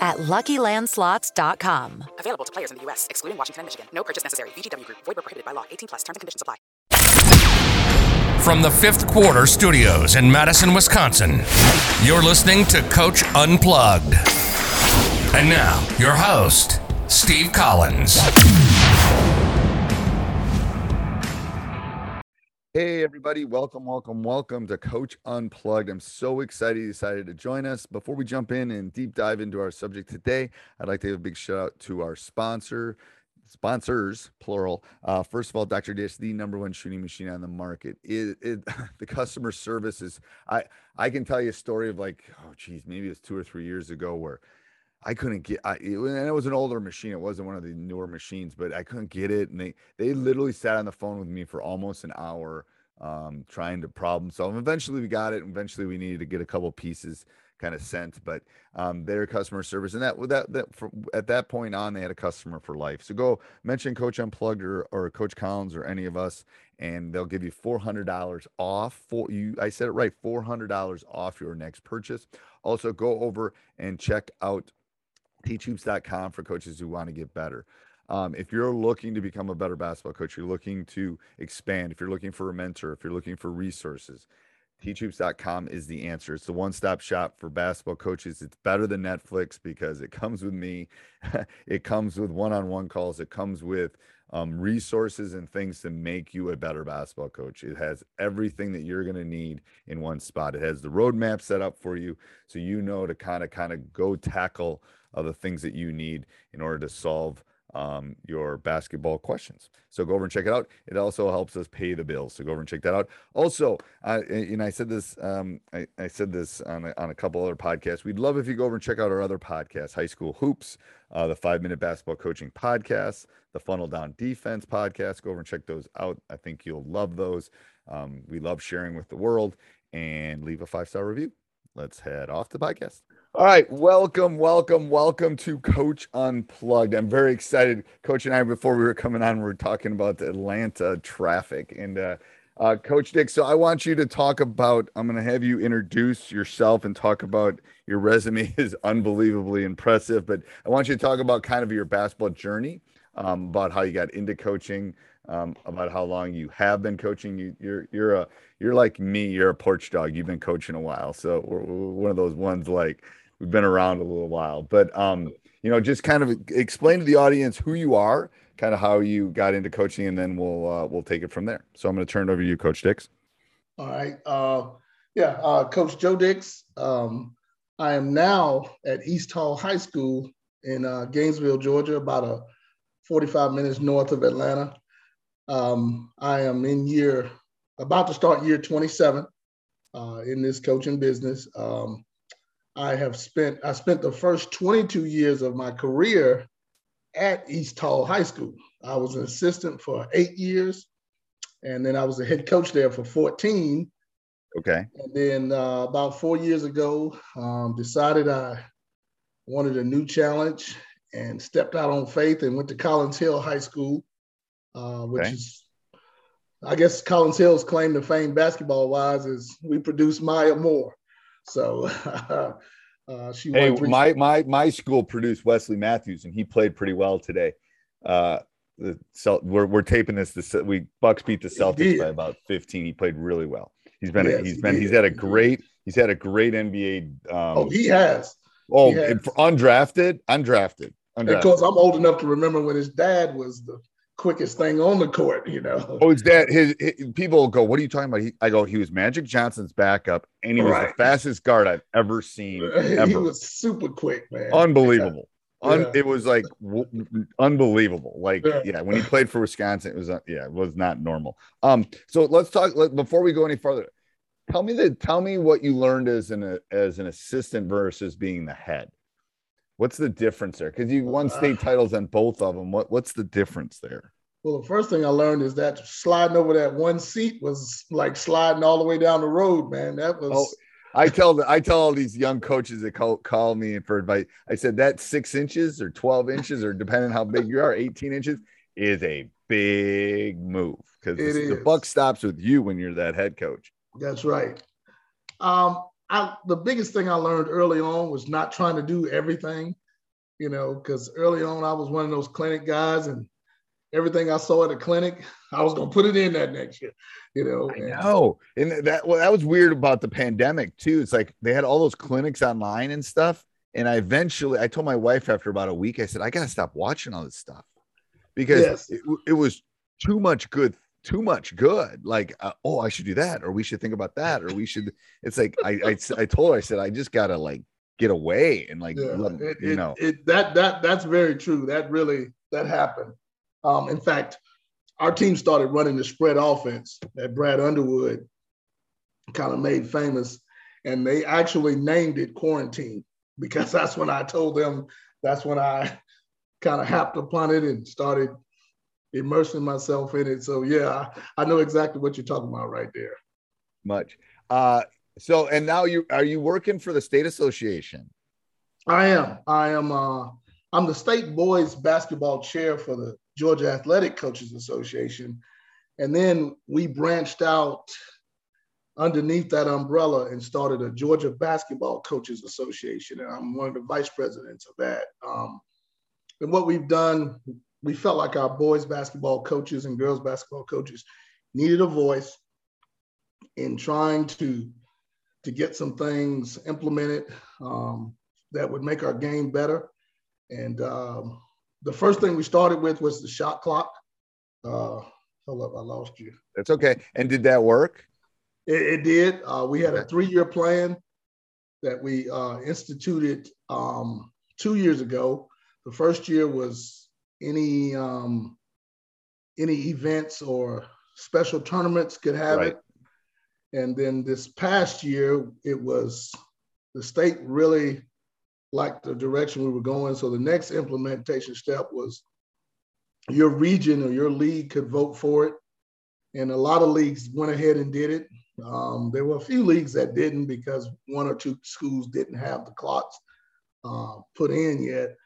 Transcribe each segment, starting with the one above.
at LuckyLandSlots.com. Available to players in the U.S., excluding Washington and Michigan. No purchase necessary. VGW Group. Void where prohibited by law. 18 plus. Terms and conditions apply. From the fifth quarter studios in Madison, Wisconsin, you're listening to Coach Unplugged. And now, your host, Steve Collins. Hey, everybody. Welcome, welcome, welcome to Coach Unplugged. I'm so excited you decided to join us. Before we jump in and deep dive into our subject today, I'd like to give a big shout out to our sponsor, sponsors, plural. Uh, first of all, Dr. Dish, the number one shooting machine on the market. It, it, the customer service is, I, I can tell you a story of like, oh, geez, maybe it was two or three years ago where I couldn't get I and it was an older machine. It wasn't one of the newer machines, but I couldn't get it. And they they literally sat on the phone with me for almost an hour um, trying to problem solve. Eventually we got it. And Eventually we needed to get a couple pieces kind of sent, but um, their customer service and that that that for, at that point on they had a customer for life. So go mention Coach Unplugged or, or Coach Collins or any of us, and they'll give you four hundred dollars off. For you, I said it right, four hundred dollars off your next purchase. Also go over and check out teachhoops.com for coaches who want to get better. Um, if you're looking to become a better basketball coach, you're looking to expand, if you're looking for a mentor, if you're looking for resources, teachhoops.com is the answer. It's the one stop shop for basketball coaches. It's better than Netflix because it comes with me, it comes with one on one calls, it comes with um, resources and things to make you a better basketball coach. It has everything that you're going to need in one spot. It has the roadmap set up for you so you know to kind of kind of go tackle of the things that you need in order to solve um, your basketball questions. So go over and check it out. It also helps us pay the bills. So go over and check that out. Also, and I said this, um, I, I, said this on a, on a couple other podcasts. We'd love if you go over and check out our other podcasts: High School Hoops, uh, the Five Minute Basketball Coaching Podcast, the Funnel Down Defense Podcast. Go over and check those out. I think you'll love those. Um, we love sharing with the world. And leave a five star review. Let's head off the podcast. All right, welcome, welcome, welcome to Coach Unplugged. I'm very excited. Coach and I, before we were coming on, we were talking about the Atlanta traffic. And uh, uh, Coach Dix, so I want you to talk about, I'm going to have you introduce yourself and talk about your resume is unbelievably impressive, but I want you to talk about kind of your basketball journey, um, about how you got into coaching, um, about how long you have been coaching. You, you're you're a you're like me. You're a porch dog. You've been coaching a while, so we're, we're one of those ones like we've been around a little while. But um, you know, just kind of explain to the audience who you are, kind of how you got into coaching, and then we'll uh, we'll take it from there. So I'm going to turn it over to you, Coach Dix. All right. Uh, yeah, uh, Coach Joe Dix. Um, I am now at East Hall High School in uh, Gainesville, Georgia, about a 45 minutes north of Atlanta. Um, I am in year about to start year 27 uh, in this coaching business. Um, I have spent I spent the first 22 years of my career at East Hall High School. I was an assistant for eight years, and then I was a head coach there for 14. Okay. And then uh, about four years ago, um, decided I wanted a new challenge and stepped out on faith and went to Collins Hill High School, uh, which okay. is I guess Collins Hill's claim to fame basketball wise is we produced Maya Moore. So uh, she hey, my my my school produced Wesley Matthews, and he played pretty well today. Uh, the Celt- we're we're taping this. The we Bucks beat the Celtics by about fifteen. He played really well. He's been Yes, a, he's he been he's had a great he's had a great NBA. Um, oh, he has. oh, he has. undrafted, undrafted, undrafted. of course, I'm old enough to remember when his dad was the quickest thing on the court. You know. Oh, his dad. His, his people go. What are you talking about? He, I go. He was Magic Johnson's backup, and he was the fastest guard I've ever seen. he was super quick, man. unbelievable. Un- Yeah. It was like w- unbelievable. Like Yeah. yeah. when he played for Wisconsin, it was uh, yeah, it was not normal. Um, so let's talk. Let, before we go any further, tell me that. Tell me what you learned as an as an assistant versus being the head. What's the difference there? Because you won state titles on both of them. What what's the difference there? Well, the first thing I learned is that sliding over that one seat was like sliding all the way down the road, man. That was Oh, I tell the, I tell all these young coaches that call, call me for advice. I said that six inches or 12 inches, or depending how big you are, 18 inches is a big move because It the buck stops with you when you're that head coach. That's right. Um, I the biggest thing I learned early on was not trying to do everything, you know, because early on I was one of those clinic guys, and everything I saw at a clinic, I was gonna put it in that next year, you know. I and- know, and that well, that was weird about the pandemic too. It's like they had all those clinics online and stuff, and I eventually I told my wife after about a week, I said I gotta stop watching all this stuff because Yes. it, it was too much good too much good like uh, oh i should do that or we should think about that or we should it's like i i, I told her i said i just gotta like get away and like Yeah, let- it, you it- know it, that that that's very true. That really that happened. Um, in fact, our team started running the spread offense that Brad Underwood kind of made famous, and they actually named it quarantine because that's when I told them. That's when I kind of happed upon it and started immersing myself in it. So yeah, I, I know exactly what you're talking about right there. much uh so and now you are you working for the state association I am. I am. Uh, I'm the state boys basketball chair for the Georgia Athletic Coaches Association, and then we branched out underneath that umbrella and started a Georgia Basketball Coaches Association, and I'm one of the vice presidents of that. Um, and what we've done, we felt like our boys basketball coaches and girls basketball coaches needed a voice in trying to to get some things implemented. Um, that would make our game better. And um, the first thing we started with was the shot clock. Uh, hold up, I lost you. that's okay and did that work It, it did. Uh, we had a three-year plan that we uh, instituted um, two years ago. The first year was any um, any events or special tournaments could have Right. it, and then this past year it was the state really liked the direction we were going. So the next implementation step was your region or your league could vote for it, and a lot of leagues went ahead and did it. Um, there were a few leagues that didn't because one or two schools didn't have the clocks uh, put in yet.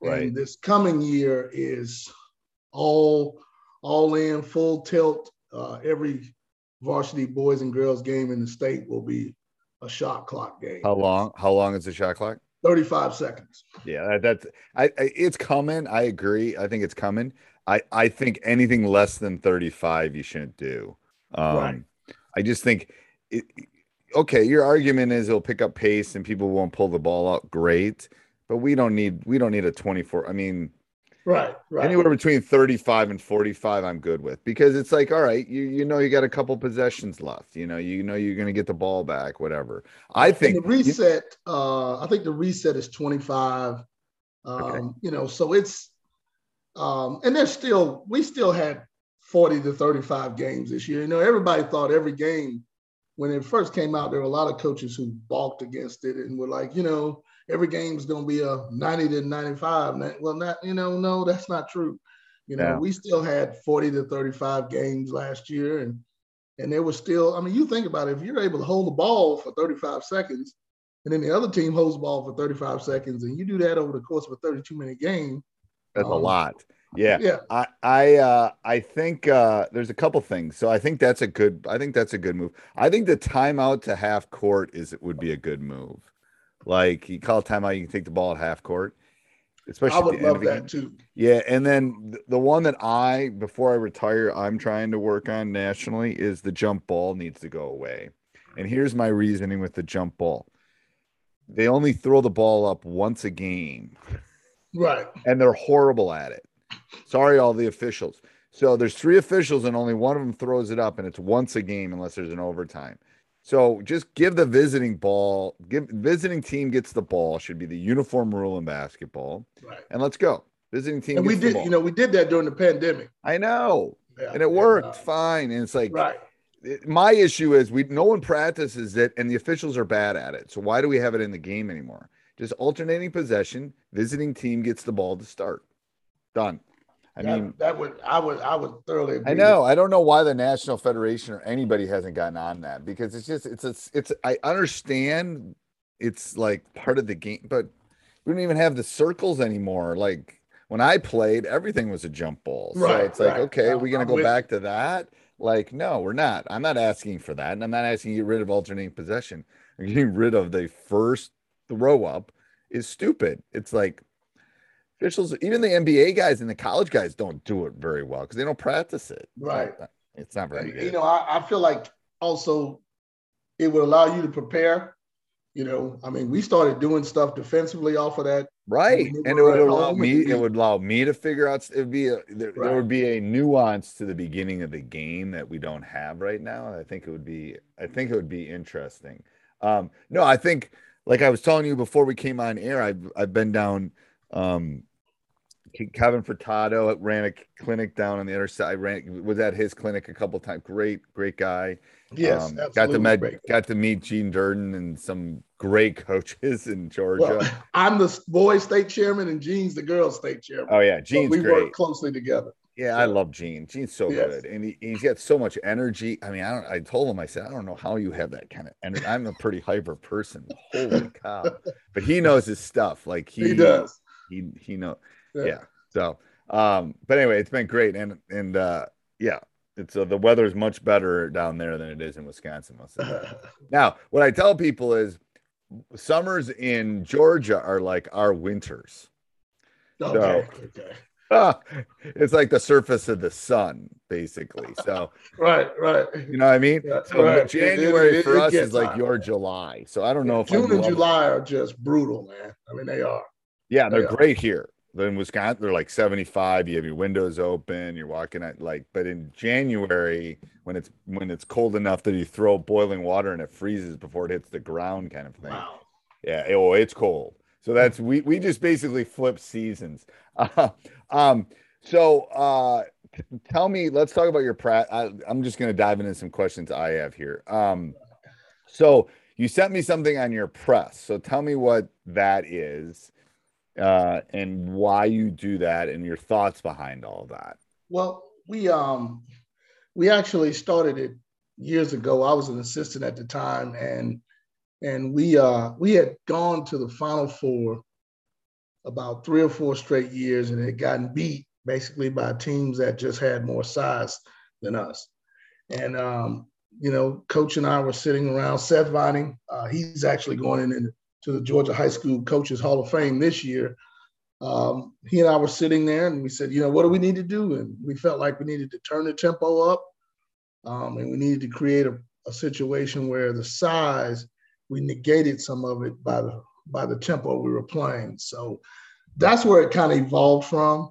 Right. And this coming year is all all in full tilt. Uh, every varsity boys and girls game in the state will be a shot clock game. how long how long is the shot clock 35 seconds. Yeah, that's I, I it's coming. I agree. I think it's coming. I I think anything less than 35 you shouldn't do. Um Right. I just think it, okay, your argument is it'll pick up pace and people won't pull the ball out great, but we don't need we don't need a 24. I mean, Right, right. anywhere between 35 and 45 I'm good with because it's like all right, you you know you got a couple possessions left. You know, you know you're going to get the ball back whatever. I And think the reset, uh, I think the reset is 25. Um, Okay. You know, so it's, um, and there's still, we still had 40 to 35 games this year. You know, everybody thought every game, when it first came out, there were a lot of coaches who balked against it and were like, you know, every game is going to be a 90 to 95. Well, not, you know, no, that's not true. You know, Yeah. we still had 40 to 35 games last year. And, and there was still, I mean, you think about it, if you're able to hold the ball for 35 seconds, and then the other team holds the ball for 35 seconds, and you do that over the course of a 32 minute game. that's a um, lot. Yeah. Yeah. I I uh I think uh there's a couple things. So I think that's a good I think that's a good move. I think the timeout to half court is it would be a good move. Like you call a timeout, you can take the ball at half court. Especially I would the end of love game. that too. Yeah, and then the one that I before I retire, I'm trying to work on nationally is the jump ball needs to go away. And here's my reasoning with the jump ball. They only throw the ball up once a game Right. and they're horrible at it. Sorry, all the officials. So there's three officials, and only one of them throws it up, and it's once a game unless there's an overtime. So just give the visiting ball, give visiting team gets the ball, should be the uniform rule in basketball, Right. and let's go. Visiting team And we did, ball. you know, we did that during the pandemic. I know, Yeah. and it worked uh, fine. And it's like right. it- my issue is we no one practices it, and the officials are bad at it. So why do we have it in the game anymore? Just alternating possession, visiting team gets the ball to start. Done. I that, mean, that would I would I would thoroughly agree I know. I don't know why the National Federation or anybody hasn't gotten on that because it's just it's a, it's I understand it's like part of the game, but we don't even have the circles anymore. Like when I played, everything was a jump ball. So Right, it's like, right. okay, I'm- we're gonna I'm go with back to that. Like, no, we're not. I'm not asking for that. And I'm not asking you get rid of alternating possession. Getting rid of the first throw up is stupid. It's like officials, even the NBA guys and the college guys don't do it very well because they don't practice it. Right. It's not very good. you know, I, I feel like also it would allow you to prepare. You know, I mean, we started doing stuff defensively off of that. right. And it would allow me, it would allow me to figure out, it would be, a, there, there would be a nuance to the beginning of the game that we don't have right now. I think it would be, I think it would be interesting. Um, no, I think, like I was telling you before we came on air, I've, I've been down, um, Kevin Furtado ran a clinic down on the other side. Ran was at his clinic a couple times. Great, great guy. Yes, Um, got to met, great. got to meet Gene Durden and some great coaches in Georgia. Well, I'm the boys state chairman and Gene's the girls state chairman. oh yeah, So Gene's we great. work closely together. Yeah, I love Gene. Gene's so Yes. good, and he, he's got so much energy. I mean, I don't. I told him, I said, I don't know how you have that kind of energy. I'm a pretty hyper person. Holy cow! But he knows his stuff. Like he, He, does. He he know. Yeah. Yeah. So, um, but anyway, it's been great, and and uh, yeah, it's uh, the weather is much better down there than it is in Wisconsin. Now, what I tell people is summers in Georgia are like our winters. okay. Okay. Ah, it's like the surface of the sun, basically. So, Right. Right. you know what I mean? Yeah, So right. January it- for it us is like hot. your July. So I don't know if June and. July are just brutal, man. I mean, they are. Yeah, they're Yeah. great here. In Wisconsin, they're like 75. You have your windows open, you're walking at like, but in January, when it's when it's cold enough that you throw boiling water and it freezes before it hits the ground, kind of thing. Wow. Yeah, oh, it's cold. So that's we we just basically flip seasons. Uh, um, so uh, tell me, let's talk about your prat. I, I'm just going to dive into some questions I have here. Um, so you sent me something on your press. So tell me what that is, uh, and why you do that, and your thoughts behind all that. Well, we um we actually started it years ago. I was an assistant at the time, and and we uh we had gone to the Final Four about three or four straight years, and had gotten beat basically by teams that just had more size than us. And um, you know, Coach and I were sitting around. Seth Vining, uh, he's actually going in, in to the Georgia High School Coaches Hall of Fame this year um, he and I were sitting there and we said, you know, what do we need to do? And we felt like we needed to turn the tempo up um, and we needed to create a, a situation where the size, we negated some of it by the by the tempo we were playing. So that's where it kind of evolved from.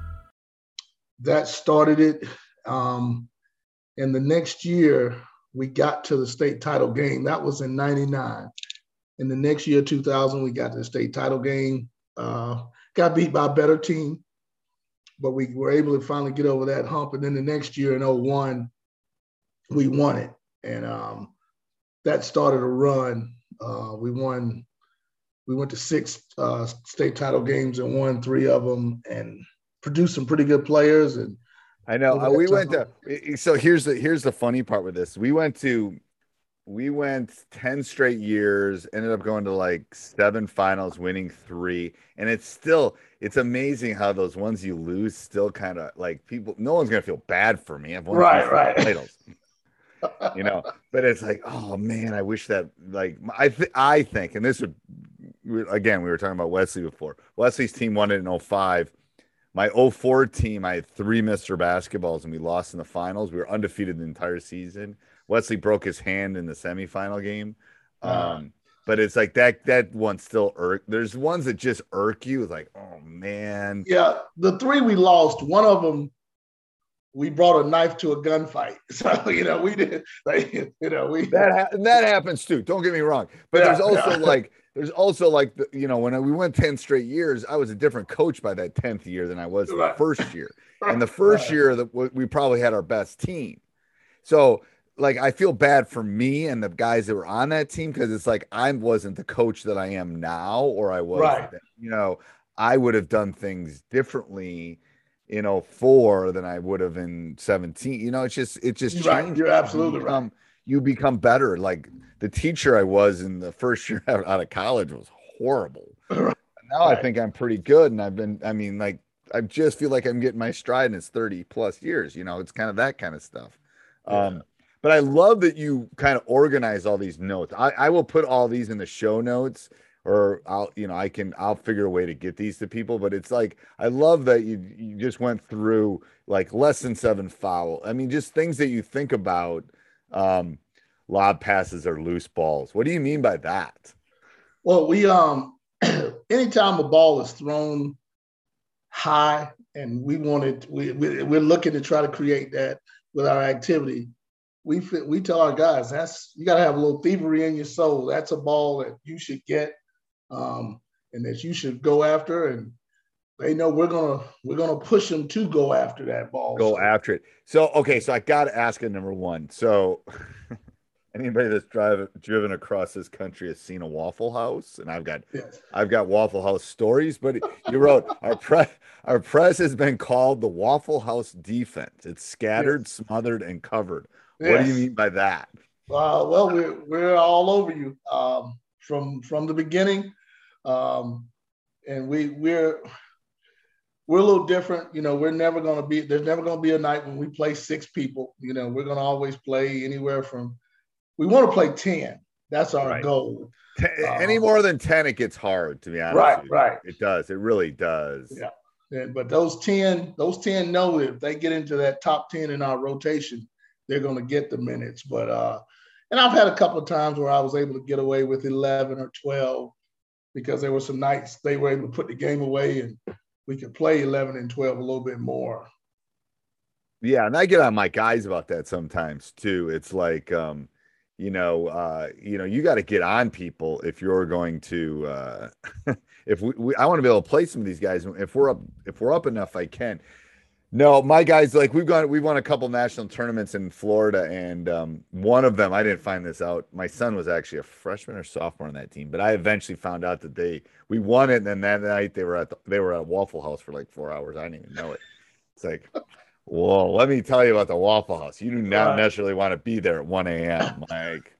That started it. Um, and the next year, we got to the state title game. That was in 99. In the next year, 2000, we got to the state title game. Uh, got beat by a better team. but we were able to finally get over that hump. And then the next year in 01, we won it. And um, that started a run. Uh, we won, we went to six uh, state title games and won three of them and produced some pretty good players. And I know. Uh, we went to, so here's the, here's the funny part with this. We went to, we went 10 straight years ended up going to like seven finals winning three. And it's still it's amazing how those ones you lose still kind of like people no one's gonna feel bad for me. I've won right right. titles you know? But it's like oh man i wish that like i th- i think and this would again we were talking about wesley before. Wesley's team won it in 05 my 04 team i had three mr basketballs and we lost in the finals we were undefeated the entire season Wesley broke his hand in the semifinal game. Uh-huh. Um, but it's like that that one still irk. There's ones that just irk you. It's like, oh man. Yeah, the three we lost, one of them we brought a knife to a gunfight. So you know we did, like, you know we that ha- that happens too. Don't get me wrong, but yeah, there's also yeah. like there's also like the, you know when we went ten straight years, I was a different coach by that tenth year than I was right. the first year. And the first right. year that we probably had our best team. So like I feel bad for me and the guys that were on that team because it's like I wasn't the coach that I am now, or I was, right. you know, I would have done things differently in 04 than I would have in 17. You know, it's just it just changed. Right. You're absolutely become, right. You become better. Like the teacher I was in the first year out of college was horrible. Right. Now I think I'm pretty good, and I've been. I mean, like I just feel like I'm getting my stride, and it's 30 plus years. You know, it's kind of that kind of stuff. Yeah. Um, but I love that you kind of organize all these notes. I, I will put all these in the show notes or I'll, you know, I can, I'll figure a way to get these to people. But it's like, I love that you, you just went through like less than seven foul. I mean, just things that you think about, um, lob passes or loose balls. What do you mean by that? Well, we, um, anytime a ball is thrown high and we wanted, we, we, we're looking to try to create that with our activity we we tell our guys that's you got to have a little thievery in your soul. That's a ball that you should get, um, and that you should go after. And they know we're gonna we're gonna push them to go after that ball. Go after it. So okay, so I got to ask it number one. So anybody that's driven driven across this country has seen a Waffle House, and I've got yes. I've got Waffle House stories. But you wrote our press our press has been called the Waffle House defense. It's scattered, yes. smothered, and covered. Yes. What do you mean by that? Uh, well, we're we're all over you um, from from the beginning, um, and we we're we're a little different. You know, we're never going to be. There's never going to be a night when we play six people. You know, we're going to always play anywhere from. We want to play ten. That's our right. goal. Ten, any um, more than ten, it gets hard. To be honest, right, right. It does. It really does. Yeah. And, but those ten, those ten know if they get into that top ten in our rotation, they're going to get the minutes. But uh, and I've had a couple of times where I was able to get away with 11 or 12 because there were some nights they were able to put the game away and we could play 11 and 12 a little bit more. Yeah, and I get on my guys about that sometimes too. It's like um, you know, uh, you know, you got to get on people if you're going to uh if we, we I want to be able to play some of these guys if we're up if we're up enough I can. No, my guys like we've gone we've won a couple national tournaments in Florida, and um, one of them I didn't find this out. My son was actually a freshman or sophomore on that team, but I eventually found out that they we won it, and then that night they were at the, they were at Waffle House for like four hours. I didn't even know it. It's like, whoa, let me tell you about the Waffle House. You do not necessarily want to be there at one a.m. Like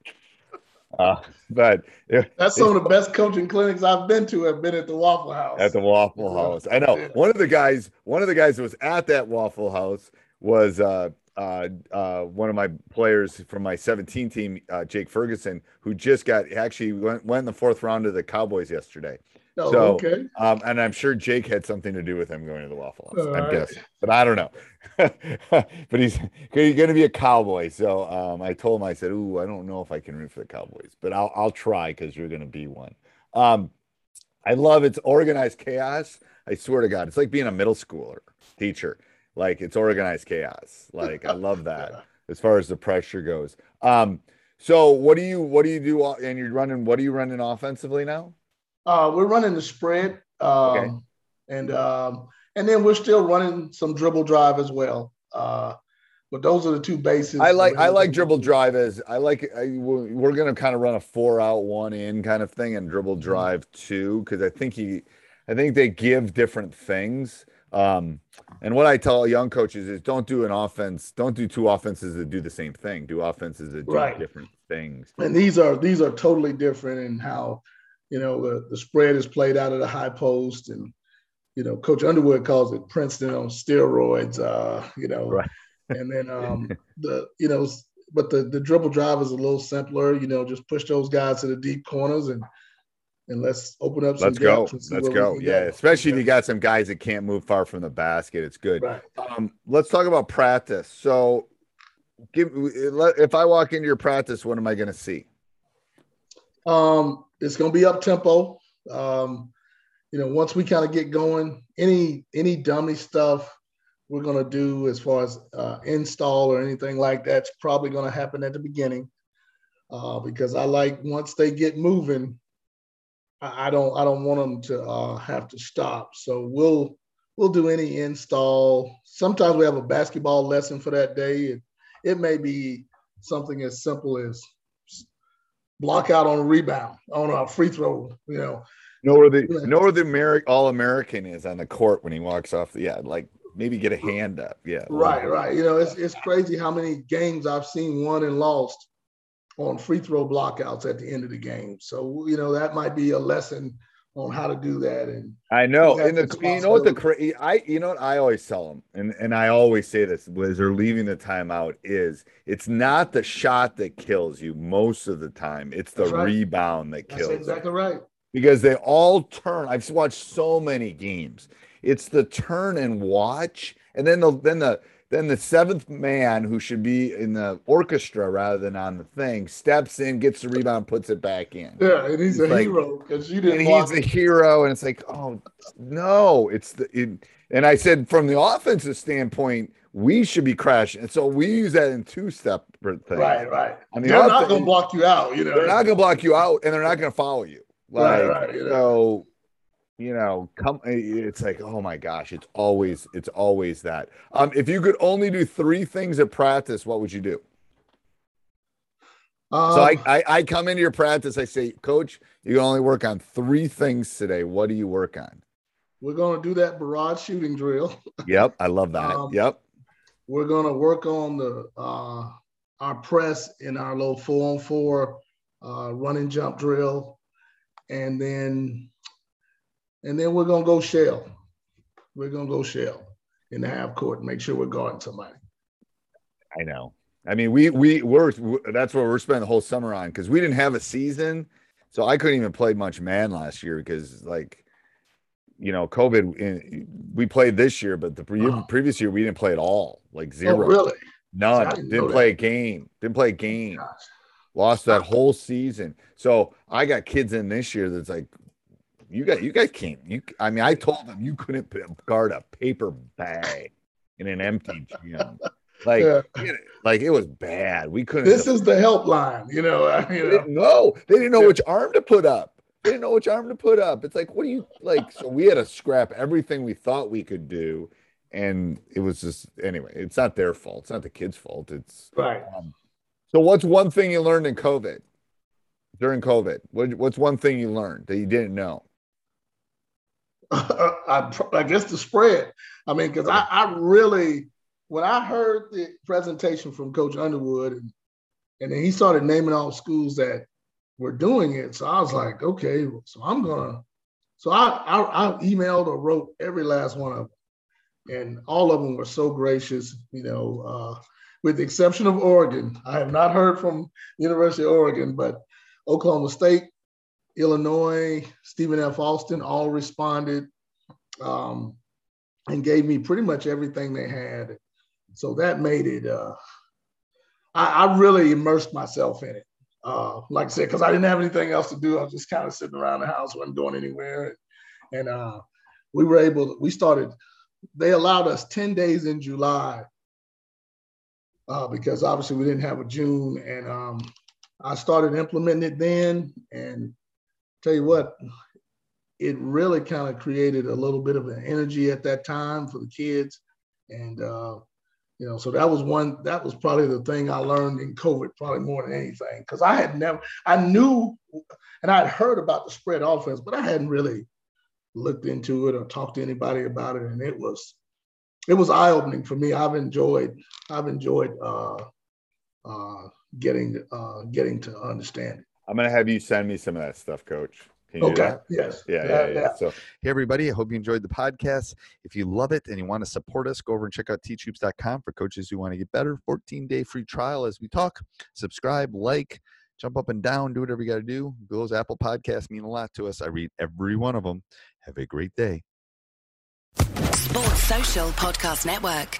uh, but it, that's some of the best coaching clinics I've been to have been at the Waffle House. At the Waffle House. I know. One of the guys, one of the guys that was at that Waffle House was uh, uh, uh, one of my players from my 17 team, uh, Jake Ferguson, who just got actually went, went in the fourth round of the Cowboys yesterday. Oh, so, okay. Um, and I'm sure Jake had something to do with him going to the Waffle House. All I'm right. guessing, but I don't know. but he's, he's going to be a Cowboy. So um, I told him, I said, "Ooh, I don't know if I can root for the Cowboys, but I'll I'll try because you're going to be one." Um, I love it's organized chaos. I swear to God, it's like being a middle schooler teacher. Like it's organized chaos. Like I love that yeah. as far as the pressure goes. Um, so what do you what do you do? And you're running. What are you running offensively now? Uh, we're running the spread, um, okay. and um, and then we're still running some dribble drive as well. Uh, but those are the two bases. I like I like dribble drive as I like. I, we're gonna kind of run a four out, one in kind of thing, and dribble Mm-hmm. drive two because I think he, I think they give different things. Um, and what I tell young coaches is don't do an offense, don't do two offenses that do the same thing. Do offenses that do Right. different things. and these are these are totally different in how you know the, the spread is played out of the high post and you know coach underwood calls it princeton on steroids uh you know Right. and then um the you know but the the dribble drive is a little simpler you know just push those guys to the deep corners and and let's open up some Let's go. gaps and see Let's go. Yeah, especially if you got some guys that can't move far from the basket. It's good. right Um, let's talk about practice. So, give if I walk into your practice, what am I going to see? Um, it's going to be up tempo. Um, you know, once we kind of get going, any any dummy stuff we're going to do as far as uh, install or anything like that's probably going to happen at the beginning, uh, because I like once they get moving, I, I don't I don't want them to uh, have to stop. So we'll we'll do any install. Sometimes we have a basketball lesson for that day. It, it may be something as simple as block out on a rebound on a free throw. You know, Know where the know where the Ameri- all American is on the court when he walks off. The, yeah, like maybe get a hand up. Yeah, right, right. You know, it's it's crazy how many games I've seen won and lost on free throw blockouts at the end of the game. So you know that might be a lesson on how to do that. And I know. And the, you know what the possibility. cra- I you know what I always tell them, and and I always say this as they're leaving the timeout is it's not the shot that kills you most of the time. It's the right. rebound that kills you. exactly right. because they all turn. I've watched so many games. It's the turn and watch, and then the then the then the seventh man who should be in the orchestra rather than on the thing steps in, gets the rebound, puts it back in. Yeah, and he's It's a like- hero because you didn't And he's the hero, and it's like, oh no, it's the. It, and I said from the offensive standpoint, we should be crashing. And so we use that in two separate things. Right, right. I mean, They're not going to block you out. You know, They're not going to block you out, and they're not going to follow you. Right, right, you know. so, you know, come. It's like, oh my gosh, it's always, it's always that. Um, if you could only do three things at practice, what would you do? Um, so I, I, I come into your practice, I say, Coach, you can only work on three things today. What do you work on? we're going to do that barrage shooting drill. Yep, I love that. Um, yep. we're going to work on the uh, our press in our little four on four uh, running jump drill, and then and then we're going to go shell. We're going to go shell in the half court and make sure we're guarding somebody. I know. I mean, we we we're that's what we're spending the whole summer on because we didn't have a season, so I couldn't even play much man last year because like, you know, COVID. in- We played this year, but the pre- Uh-huh. previous year we didn't play at all, like Oh, zero, really? none. Didn't Didn't play that. a game. Didn't play a game. Gosh. Lost that whole season. So I got kids in this year that's like, you got you guys can't. You I mean, I told them you couldn't guard a paper bag in an empty gym. Like, Yeah. you like it was bad. We couldn't. This is the helpline, you know. I they mean, didn't know. They didn't know which arm to put up. They didn't know which arm to put up. It's like, what do you like? So we had to scrap everything we thought we could do, and it was just anyway. It's not their fault. It's not the kids' fault. It's right. um, so. What's one thing you learned in COVID? During COVID, what, what's one thing you learned that you didn't know? I, I guess the spread. I mean, because I, I really, when I heard the presentation from Coach Underwood, and, and then he started naming all schools that were doing it, so I was like, okay, so I'm gonna. So I, I, I emailed or wrote every last one of them, and all of them were so gracious. You know, uh, with the exception of Oregon, I have not heard from University of Oregon, but Oklahoma State, Illinois, Stephen F. Austin all responded um, and gave me pretty much everything they had. So that made it, uh, I, I really immersed myself in it. Uh, like I said, because I didn't have anything else to do. I was just kind of sitting around the house, wasn't going anywhere. And uh, we were able to, we started, they allowed us 10 days in July uh, because obviously we didn't have a June. And um, I started implementing it then. And tell you what, it really kind of created a little bit of an energy at that time for the kids. And, uh, you know, so that was one, that was probably the thing I learned in COVID, probably more than anything. Cause I had never, I knew and I'd heard about the spread offense, but I hadn't really looked into it or talked to anybody about it. And it was, it was eye opening for me. I've enjoyed, I've enjoyed uh, uh, getting, uh, getting to understand it. I'm gonna have you send me some of that stuff, Coach. Can you do Okay. that? Yes. Yeah, yeah, yeah. So, hey, everybody, I hope you enjoyed the podcast. If you love it and you want to support us, go over and check out teachhoops.com for coaches who want to get better. 14 day free trial as we talk. Subscribe, like, jump up and down, do whatever you got to do. Those Apple podcasts mean a lot to us. I read every one of them. Have a great day. Sports Social Podcast Network.